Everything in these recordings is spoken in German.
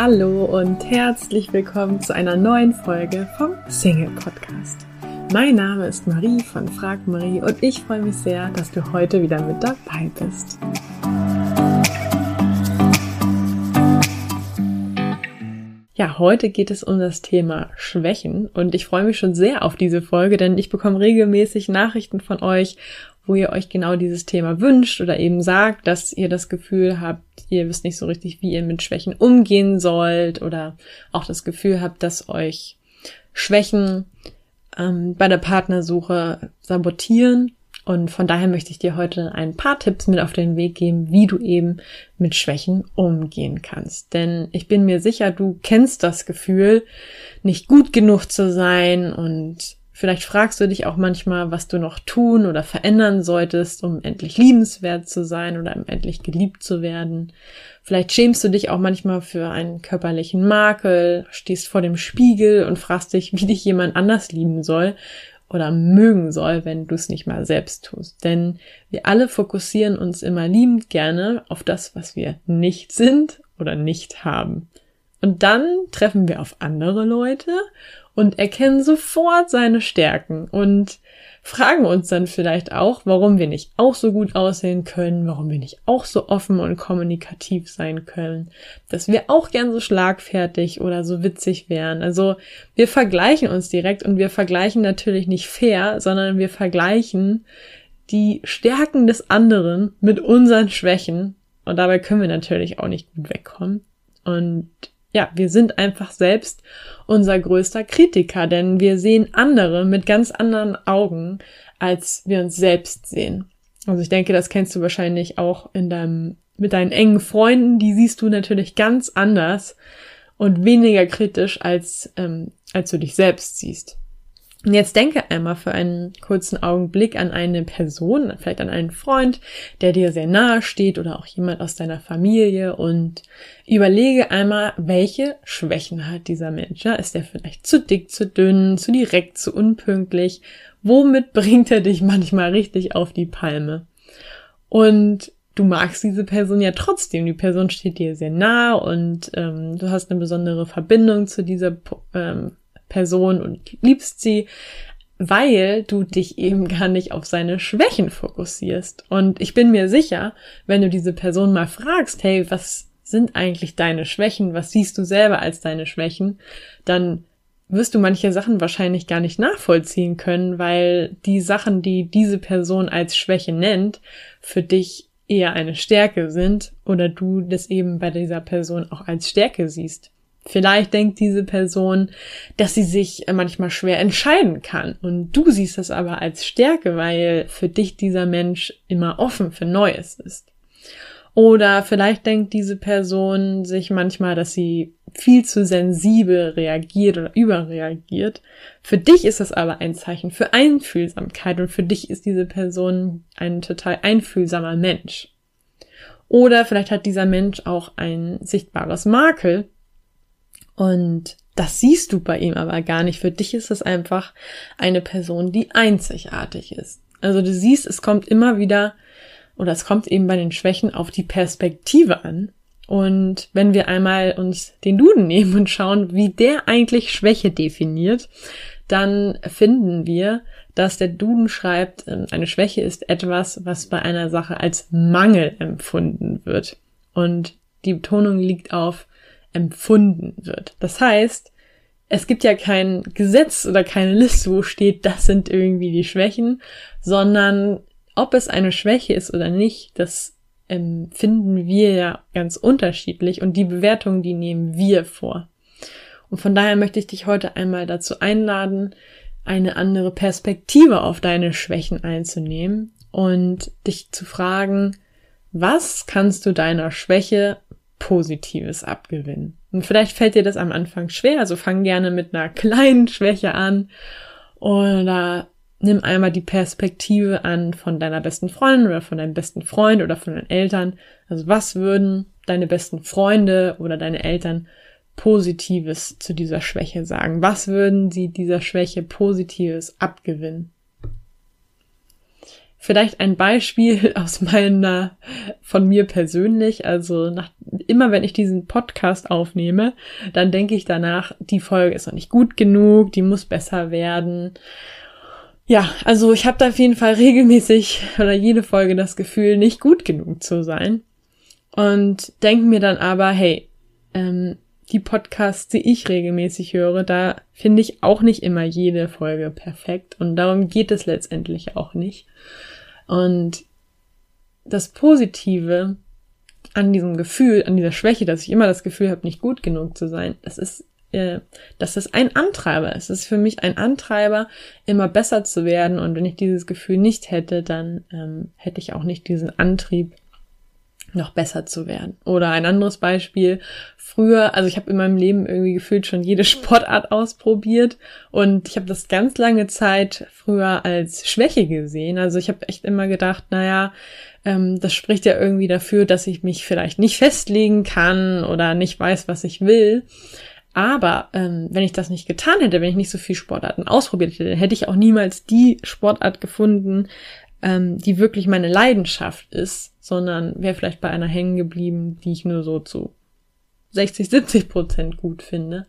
Hallo und herzlich willkommen zu einer neuen Folge vom Single Podcast. Mein Name ist Marie von Frag Marie und ich freue mich sehr, dass du heute wieder mit dabei bist. Ja, heute geht es um das Thema Schwächen und ich freue mich schon sehr auf diese Folge, denn ich bekomme regelmäßig Nachrichten von euch, wo ihr euch genau dieses Thema wünscht oder eben sagt, dass ihr das Gefühl habt, ihr wisst nicht so richtig, wie ihr mit Schwächen umgehen sollt oder auch das Gefühl habt, dass euch Schwächen ähm, bei der Partnersuche sabotieren. Und von daher möchte ich dir heute ein paar Tipps mit auf den Weg geben, wie du eben mit Schwächen umgehen kannst. Denn ich bin mir sicher, du kennst das Gefühl, nicht gut genug zu sein und Vielleicht fragst du dich auch manchmal, was du noch tun oder verändern solltest, um endlich liebenswert zu sein oder um endlich geliebt zu werden. Vielleicht schämst du dich auch manchmal für einen körperlichen Makel, stehst vor dem Spiegel und fragst dich, wie dich jemand anders lieben soll oder mögen soll, wenn du es nicht mal selbst tust. Denn wir alle fokussieren uns immer liebend gerne auf das, was wir nicht sind oder nicht haben. Und dann treffen wir auf andere Leute und erkennen sofort seine Stärken und fragen uns dann vielleicht auch, warum wir nicht auch so gut aussehen können, warum wir nicht auch so offen und kommunikativ sein können, dass wir auch gern so schlagfertig oder so witzig wären. Also wir vergleichen uns direkt und wir vergleichen natürlich nicht fair, sondern wir vergleichen die Stärken des anderen mit unseren Schwächen und dabei können wir natürlich auch nicht gut wegkommen. Und ja, wir sind einfach selbst unser größter Kritiker, denn wir sehen andere mit ganz anderen Augen, als wir uns selbst sehen. Also ich denke, das kennst du wahrscheinlich auch in deinem, mit deinen engen Freunden, die siehst du natürlich ganz anders und weniger kritisch, als, ähm, als du dich selbst siehst. Und jetzt denke einmal für einen kurzen Augenblick an eine Person, vielleicht an einen Freund, der dir sehr nahe steht oder auch jemand aus deiner Familie und überlege einmal, welche Schwächen hat dieser Mensch. Ja, ist er vielleicht zu dick, zu dünn, zu direkt, zu unpünktlich? Womit bringt er dich manchmal richtig auf die Palme? Und du magst diese Person ja trotzdem. Die Person steht dir sehr nah und ähm, du hast eine besondere Verbindung zu dieser ähm, Person und liebst sie, weil du dich eben gar nicht auf seine Schwächen fokussierst. Und ich bin mir sicher, wenn du diese Person mal fragst, hey, was sind eigentlich deine Schwächen? Was siehst du selber als deine Schwächen? Dann wirst du manche Sachen wahrscheinlich gar nicht nachvollziehen können, weil die Sachen, die diese Person als Schwäche nennt, für dich eher eine Stärke sind oder du das eben bei dieser Person auch als Stärke siehst. Vielleicht denkt diese Person, dass sie sich manchmal schwer entscheiden kann. Und du siehst das aber als Stärke, weil für dich dieser Mensch immer offen für Neues ist. Oder vielleicht denkt diese Person sich manchmal, dass sie viel zu sensibel reagiert oder überreagiert. Für dich ist das aber ein Zeichen für Einfühlsamkeit und für dich ist diese Person ein total einfühlsamer Mensch. Oder vielleicht hat dieser Mensch auch ein sichtbares Makel, und das siehst du bei ihm aber gar nicht. Für dich ist es einfach eine Person, die einzigartig ist. Also du siehst, es kommt immer wieder, oder es kommt eben bei den Schwächen auf die Perspektive an. Und wenn wir einmal uns den Duden nehmen und schauen, wie der eigentlich Schwäche definiert, dann finden wir, dass der Duden schreibt, ähm, eine Schwäche ist etwas, was bei einer Sache als Mangel empfunden wird. Und die Betonung liegt auf empfunden wird. Das heißt, es gibt ja kein Gesetz oder keine Liste, wo steht, das sind irgendwie die Schwächen, sondern ob es eine Schwäche ist oder nicht, das empfinden wir ja ganz unterschiedlich und die Bewertung, die nehmen wir vor. Und von daher möchte ich dich heute einmal dazu einladen, eine andere Perspektive auf deine Schwächen einzunehmen und dich zu fragen, was kannst du deiner Schwäche Positives abgewinnen. Und vielleicht fällt dir das am Anfang schwer, also fang gerne mit einer kleinen Schwäche an oder nimm einmal die Perspektive an von deiner besten Freundin oder von deinem besten Freund oder von deinen Eltern. Also was würden deine besten Freunde oder deine Eltern Positives zu dieser Schwäche sagen? Was würden sie dieser Schwäche Positives abgewinnen? Vielleicht ein Beispiel aus meiner, von mir persönlich. Also nach, immer wenn ich diesen Podcast aufnehme, dann denke ich danach, die Folge ist noch nicht gut genug, die muss besser werden. Ja, also ich habe da auf jeden Fall regelmäßig oder jede Folge das Gefühl, nicht gut genug zu sein. Und denke mir dann aber, hey, ähm, die Podcasts, die ich regelmäßig höre, da finde ich auch nicht immer jede Folge perfekt. Und darum geht es letztendlich auch nicht. Und das Positive an diesem Gefühl, an dieser Schwäche, dass ich immer das Gefühl habe, nicht gut genug zu sein, das ist, äh, dass es ein Antreiber ist. Es ist für mich ein Antreiber, immer besser zu werden. Und wenn ich dieses Gefühl nicht hätte, dann ähm, hätte ich auch nicht diesen Antrieb, noch besser zu werden. Oder ein anderes Beispiel. Früher, also ich habe in meinem Leben irgendwie gefühlt schon jede Sportart ausprobiert und ich habe das ganz lange Zeit früher als Schwäche gesehen. Also ich habe echt immer gedacht, naja, ähm, das spricht ja irgendwie dafür, dass ich mich vielleicht nicht festlegen kann oder nicht weiß, was ich will. Aber ähm, wenn ich das nicht getan hätte, wenn ich nicht so viel Sportarten ausprobiert hätte, hätte ich auch niemals die Sportart gefunden, ähm, die wirklich meine Leidenschaft ist, sondern wäre vielleicht bei einer hängen geblieben, die ich nur so zu 60, 70 Prozent gut finde.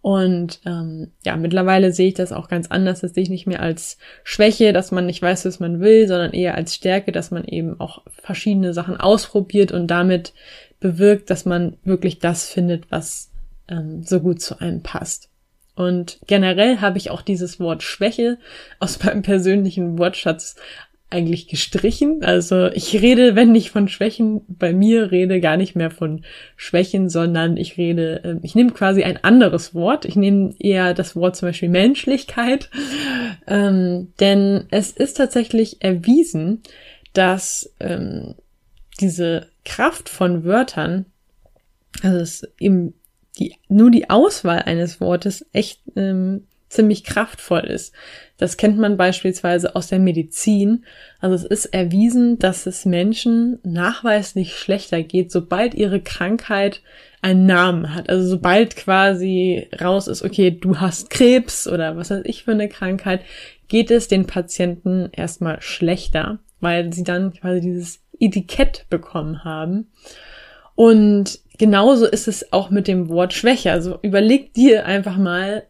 Und ähm, ja, mittlerweile sehe ich das auch ganz anders. Das sehe ich nicht mehr als Schwäche, dass man nicht weiß, was man will, sondern eher als Stärke, dass man eben auch verschiedene Sachen ausprobiert und damit bewirkt, dass man wirklich das findet, was ähm, so gut zu einem passt. Und generell habe ich auch dieses Wort Schwäche aus meinem persönlichen Wortschatz eigentlich gestrichen. Also ich rede, wenn ich von Schwächen bei mir rede, gar nicht mehr von Schwächen, sondern ich rede, ähm, ich nehme quasi ein anderes Wort. Ich nehme eher das Wort zum Beispiel Menschlichkeit. Ähm, denn es ist tatsächlich erwiesen, dass ähm, diese Kraft von Wörtern, also es eben die, nur die Auswahl eines Wortes echt ähm, ziemlich kraftvoll ist. Das kennt man beispielsweise aus der Medizin. Also es ist erwiesen, dass es Menschen nachweislich schlechter geht, sobald ihre Krankheit einen Namen hat. Also sobald quasi raus ist, okay, du hast Krebs oder was weiß ich für eine Krankheit, geht es den Patienten erstmal schlechter, weil sie dann quasi dieses Etikett bekommen haben. Und genauso ist es auch mit dem Wort Schwäche. Also überleg dir einfach mal,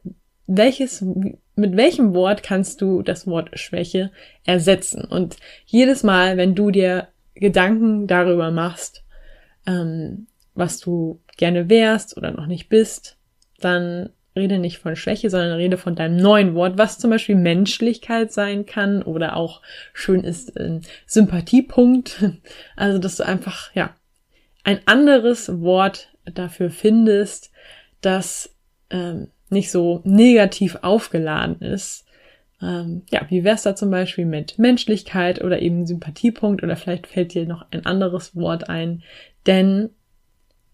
welches, mit welchem Wort kannst du das Wort Schwäche ersetzen? Und jedes Mal, wenn du dir Gedanken darüber machst, ähm, was du gerne wärst oder noch nicht bist, dann rede nicht von Schwäche, sondern rede von deinem neuen Wort, was zum Beispiel Menschlichkeit sein kann oder auch schön ist äh, Sympathiepunkt. Also, dass du einfach, ja, ein anderes Wort dafür findest, das ähm, nicht so negativ aufgeladen ist. Ähm, ja, wie wär's da zum Beispiel mit Menschlichkeit oder eben Sympathiepunkt oder vielleicht fällt dir noch ein anderes Wort ein, denn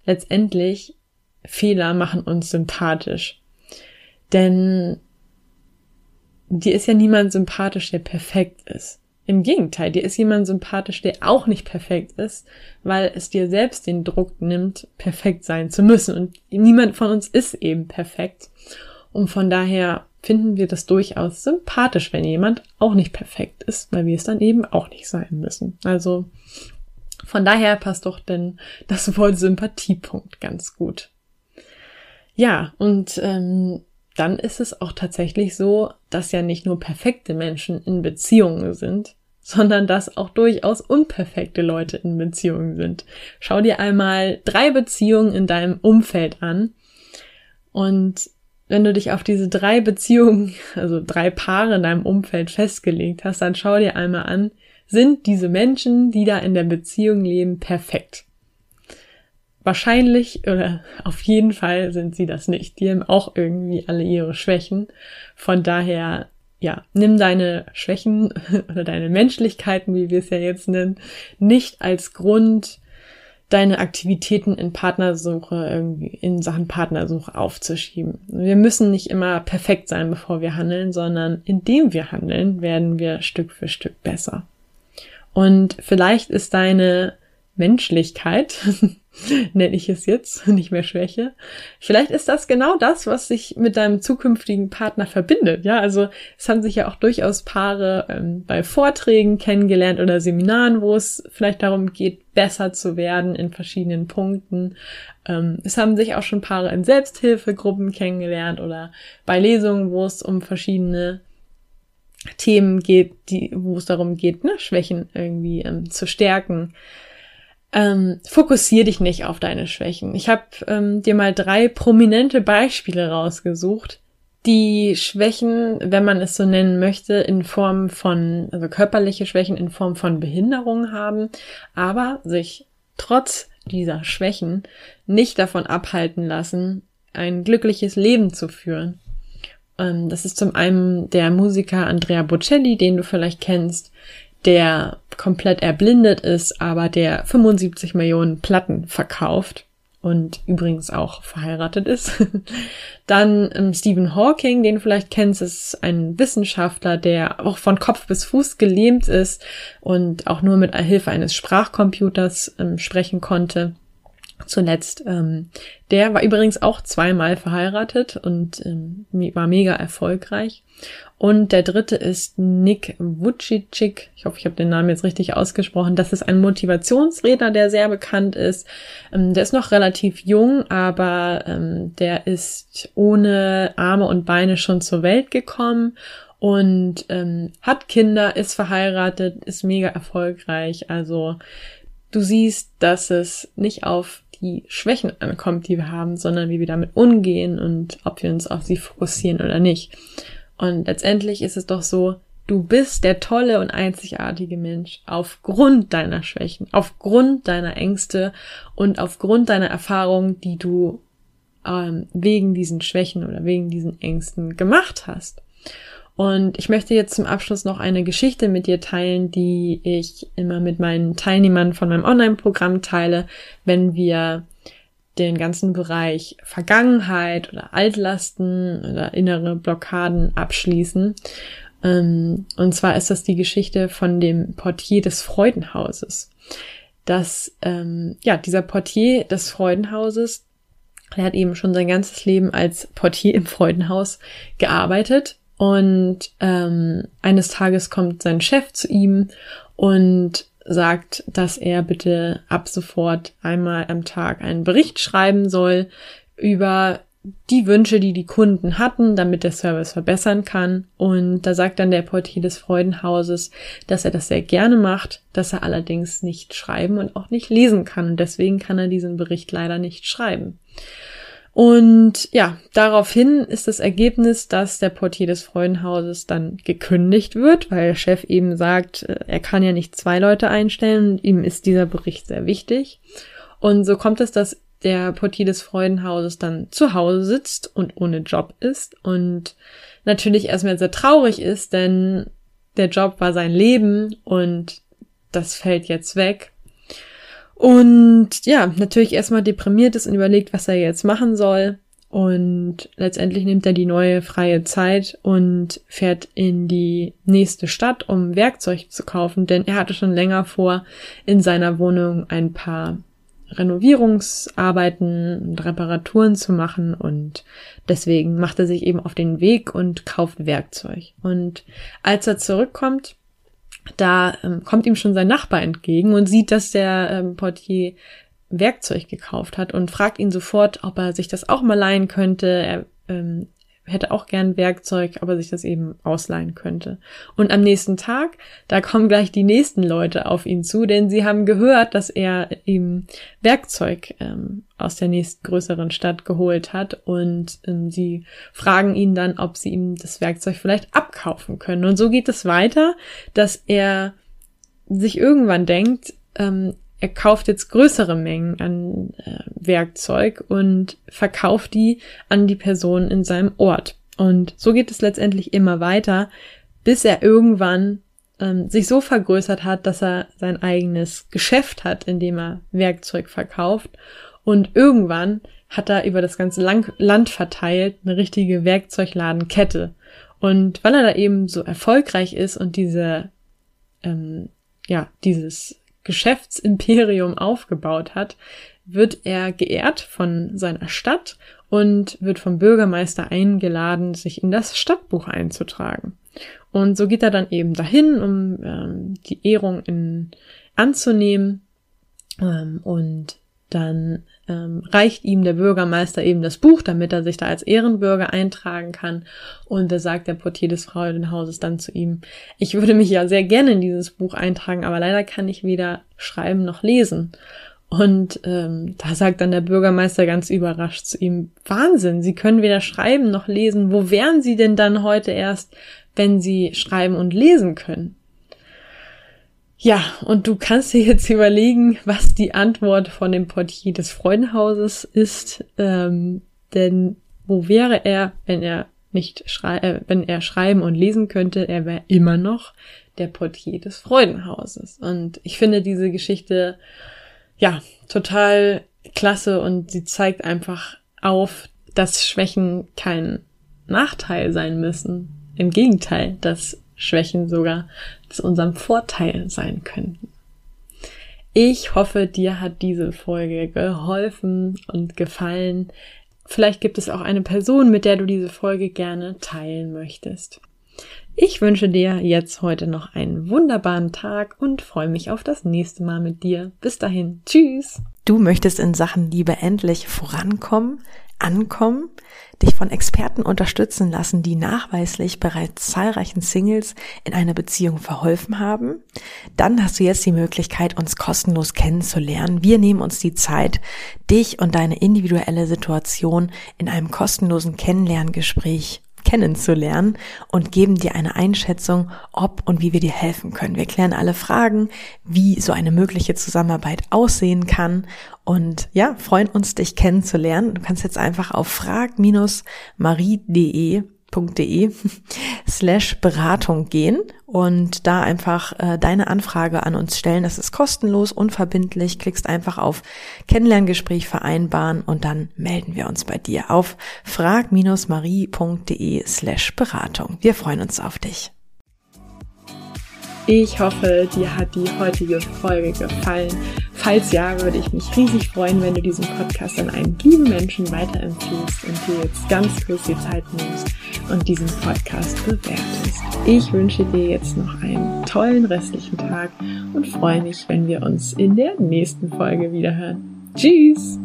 letztendlich Fehler machen uns sympathisch. Denn dir ist ja niemand sympathisch, der perfekt ist. Im Gegenteil, dir ist jemand sympathisch, der auch nicht perfekt ist, weil es dir selbst den Druck nimmt, perfekt sein zu müssen. Und niemand von uns ist eben perfekt. Und von daher finden wir das durchaus sympathisch, wenn jemand auch nicht perfekt ist, weil wir es dann eben auch nicht sein müssen. Also von daher passt doch denn das Wort Sympathiepunkt ganz gut. Ja, und ähm, dann ist es auch tatsächlich so, dass ja nicht nur perfekte Menschen in Beziehungen sind, sondern dass auch durchaus unperfekte Leute in Beziehungen sind. Schau dir einmal drei Beziehungen in deinem Umfeld an und wenn du dich auf diese drei Beziehungen, also drei Paare in deinem Umfeld festgelegt hast, dann schau dir einmal an, sind diese Menschen, die da in der Beziehung leben, perfekt? Wahrscheinlich oder auf jeden Fall sind sie das nicht. Die haben auch irgendwie alle ihre Schwächen. Von daher ja, nimm deine Schwächen oder deine Menschlichkeiten, wie wir es ja jetzt nennen, nicht als Grund, deine Aktivitäten in Partnersuche irgendwie in Sachen Partnersuche aufzuschieben. Wir müssen nicht immer perfekt sein, bevor wir handeln, sondern indem wir handeln, werden wir Stück für Stück besser. Und vielleicht ist deine Menschlichkeit nenne ich es jetzt, nicht mehr Schwäche. Vielleicht ist das genau das, was sich mit deinem zukünftigen Partner verbindet. Ja, also es haben sich ja auch durchaus Paare ähm, bei Vorträgen kennengelernt oder Seminaren, wo es vielleicht darum geht, besser zu werden in verschiedenen Punkten. Ähm, es haben sich auch schon Paare in Selbsthilfegruppen kennengelernt oder bei Lesungen, wo es um verschiedene Themen geht, die, wo es darum geht, ne, Schwächen irgendwie ähm, zu stärken. Ähm, fokussier dich nicht auf deine Schwächen. Ich habe ähm, dir mal drei prominente Beispiele rausgesucht, die Schwächen, wenn man es so nennen möchte, in Form von, also körperliche Schwächen in Form von Behinderung haben, aber sich trotz dieser Schwächen nicht davon abhalten lassen, ein glückliches Leben zu führen. Ähm, das ist zum einen der Musiker Andrea Bocelli, den du vielleicht kennst, der komplett erblindet ist, aber der 75 Millionen Platten verkauft und übrigens auch verheiratet ist. Dann ähm, Stephen Hawking, den vielleicht kennst, ist ein Wissenschaftler, der auch von Kopf bis Fuß gelähmt ist und auch nur mit Hilfe eines Sprachcomputers ähm, sprechen konnte zuletzt. Ähm, der war übrigens auch zweimal verheiratet und ähm, war mega erfolgreich. Und der dritte ist Nick Vujicic. Ich hoffe, ich habe den Namen jetzt richtig ausgesprochen. Das ist ein Motivationsredner, der sehr bekannt ist. Ähm, der ist noch relativ jung, aber ähm, der ist ohne Arme und Beine schon zur Welt gekommen und ähm, hat Kinder, ist verheiratet, ist mega erfolgreich. Also du siehst, dass es nicht auf die Schwächen ankommt, die wir haben, sondern wie wir damit umgehen und ob wir uns auf sie fokussieren oder nicht. Und letztendlich ist es doch so, du bist der tolle und einzigartige Mensch aufgrund deiner Schwächen, aufgrund deiner Ängste und aufgrund deiner Erfahrungen, die du ähm, wegen diesen Schwächen oder wegen diesen Ängsten gemacht hast. Und ich möchte jetzt zum Abschluss noch eine Geschichte mit dir teilen, die ich immer mit meinen Teilnehmern von meinem Online-Programm teile, wenn wir den ganzen Bereich Vergangenheit oder Altlasten oder innere Blockaden abschließen. Ähm, und zwar ist das die Geschichte von dem Portier des Freudenhauses. Dass, ähm, ja, dieser Portier des Freudenhauses, der hat eben schon sein ganzes Leben als Portier im Freudenhaus gearbeitet und ähm, eines Tages kommt sein Chef zu ihm und sagt, dass er bitte ab sofort einmal am Tag einen Bericht schreiben soll über die Wünsche, die die Kunden hatten, damit der Service verbessern kann. Und da sagt dann der Portier des Freudenhauses, dass er das sehr gerne macht, dass er allerdings nicht schreiben und auch nicht lesen kann. Und deswegen kann er diesen Bericht leider nicht schreiben. Und ja, daraufhin ist das Ergebnis, dass der Portier des Freudenhauses dann gekündigt wird, weil der Chef eben sagt, äh, er kann ja nicht zwei Leute einstellen und ihm ist dieser Bericht sehr wichtig. Und so kommt es, dass der Portier des Freudenhauses dann zu Hause sitzt und ohne Job ist und natürlich erstmal sehr traurig ist, denn der Job war sein Leben und das fällt jetzt weg. Und ja, natürlich erstmal deprimiert ist und überlegt, was er jetzt machen soll. Und letztendlich nimmt er die neue freie Zeit und fährt in die nächste Stadt, um Werkzeug zu kaufen, denn er hatte schon länger vor, in seiner Wohnung ein paar Renovierungsarbeiten und Reparaturen zu machen und deswegen macht er sich eben auf den Weg und kauft Werkzeug. Und als er zurückkommt, da ähm, kommt ihm schon sein Nachbar entgegen und sieht, dass der ähm, Portier Werkzeug gekauft hat und fragt ihn sofort, ob er sich das auch mal leihen könnte. Er ähm, hätte auch gern Werkzeug, aber sich das eben ausleihen könnte. Und am nächsten Tag, da kommen gleich die nächsten Leute auf ihn zu, denn sie haben gehört, dass er ihm Werkzeug ähm, aus der nächsten größeren Stadt geholt hat und ähm, sie fragen ihn dann, ob sie ihm das Werkzeug vielleicht abkaufen können. Und so geht es weiter, dass er sich irgendwann denkt, ähm, er kauft jetzt größere Mengen an äh, Werkzeug und verkauft die an die Person in seinem Ort. Und so geht es letztendlich immer weiter, bis er irgendwann ähm, sich so vergrößert hat, dass er sein eigenes Geschäft hat, in dem er Werkzeug verkauft. Und irgendwann hat er über das ganze Land verteilt eine richtige Werkzeugladenkette. Und weil er da eben so erfolgreich ist und diese, ähm, ja, dieses Geschäftsimperium aufgebaut hat, wird er geehrt von seiner Stadt und wird vom Bürgermeister eingeladen, sich in das Stadtbuch einzutragen. Und so geht er dann eben dahin, um ähm, die Ehrung in, anzunehmen. Ähm, und dann ähm, reicht ihm der Bürgermeister eben das Buch, damit er sich da als Ehrenbürger eintragen kann. Und da sagt der Portier des Freudenhauses dann zu ihm, ich würde mich ja sehr gerne in dieses Buch eintragen, aber leider kann ich weder schreiben noch lesen. Und ähm, da sagt dann der Bürgermeister ganz überrascht zu ihm, Wahnsinn, Sie können weder schreiben noch lesen. Wo wären Sie denn dann heute erst, wenn Sie schreiben und lesen können? Ja, und du kannst dir jetzt überlegen, was die Antwort von dem Portier des Freudenhauses ist. Ähm, denn wo wäre er, wenn er nicht schrei äh, wenn er schreiben und lesen könnte? Er wäre immer noch der Portier des Freudenhauses. Und ich finde diese Geschichte ja, total klasse und sie zeigt einfach auf, dass Schwächen kein Nachteil sein müssen. Im Gegenteil, dass Schwächen sogar zu unserem Vorteil sein könnten. Ich hoffe, dir hat diese Folge geholfen und gefallen. Vielleicht gibt es auch eine Person, mit der du diese Folge gerne teilen möchtest. Ich wünsche dir jetzt heute noch einen wunderbaren Tag und freue mich auf das nächste Mal mit dir. Bis dahin. Tschüss. Du möchtest in Sachen Liebe endlich vorankommen, ankommen, dich von Experten unterstützen lassen, die nachweislich bereits zahlreichen Singles in einer Beziehung verholfen haben? Dann hast du jetzt die Möglichkeit, uns kostenlos kennenzulernen. Wir nehmen uns die Zeit, dich und deine individuelle Situation in einem kostenlosen Kennenlerngespräch kennenzulernen und geben dir eine Einschätzung, ob und wie wir dir helfen können. Wir klären alle Fragen, wie so eine mögliche Zusammenarbeit aussehen kann und ja, freuen uns, dich kennenzulernen. Du kannst jetzt einfach auf frag-marie.de slash Beratung gehen und da einfach äh, deine Anfrage an uns stellen. Das ist kostenlos, unverbindlich. Klickst einfach auf Kennenlerngespräch vereinbaren und dann melden wir uns bei dir auf frag-marie.de slash Beratung. Wir freuen uns auf dich. Ich hoffe, dir hat die heutige Folge gefallen. Falls ja, würde ich mich riesig freuen, wenn du diesen Podcast an einen lieben Menschen weiterempfiehlst und dir jetzt ganz kurz die Zeit nimmst und diesen Podcast bewertest. Ich wünsche dir jetzt noch einen tollen restlichen Tag und freue mich, wenn wir uns in der nächsten Folge wiederhören. Tschüss!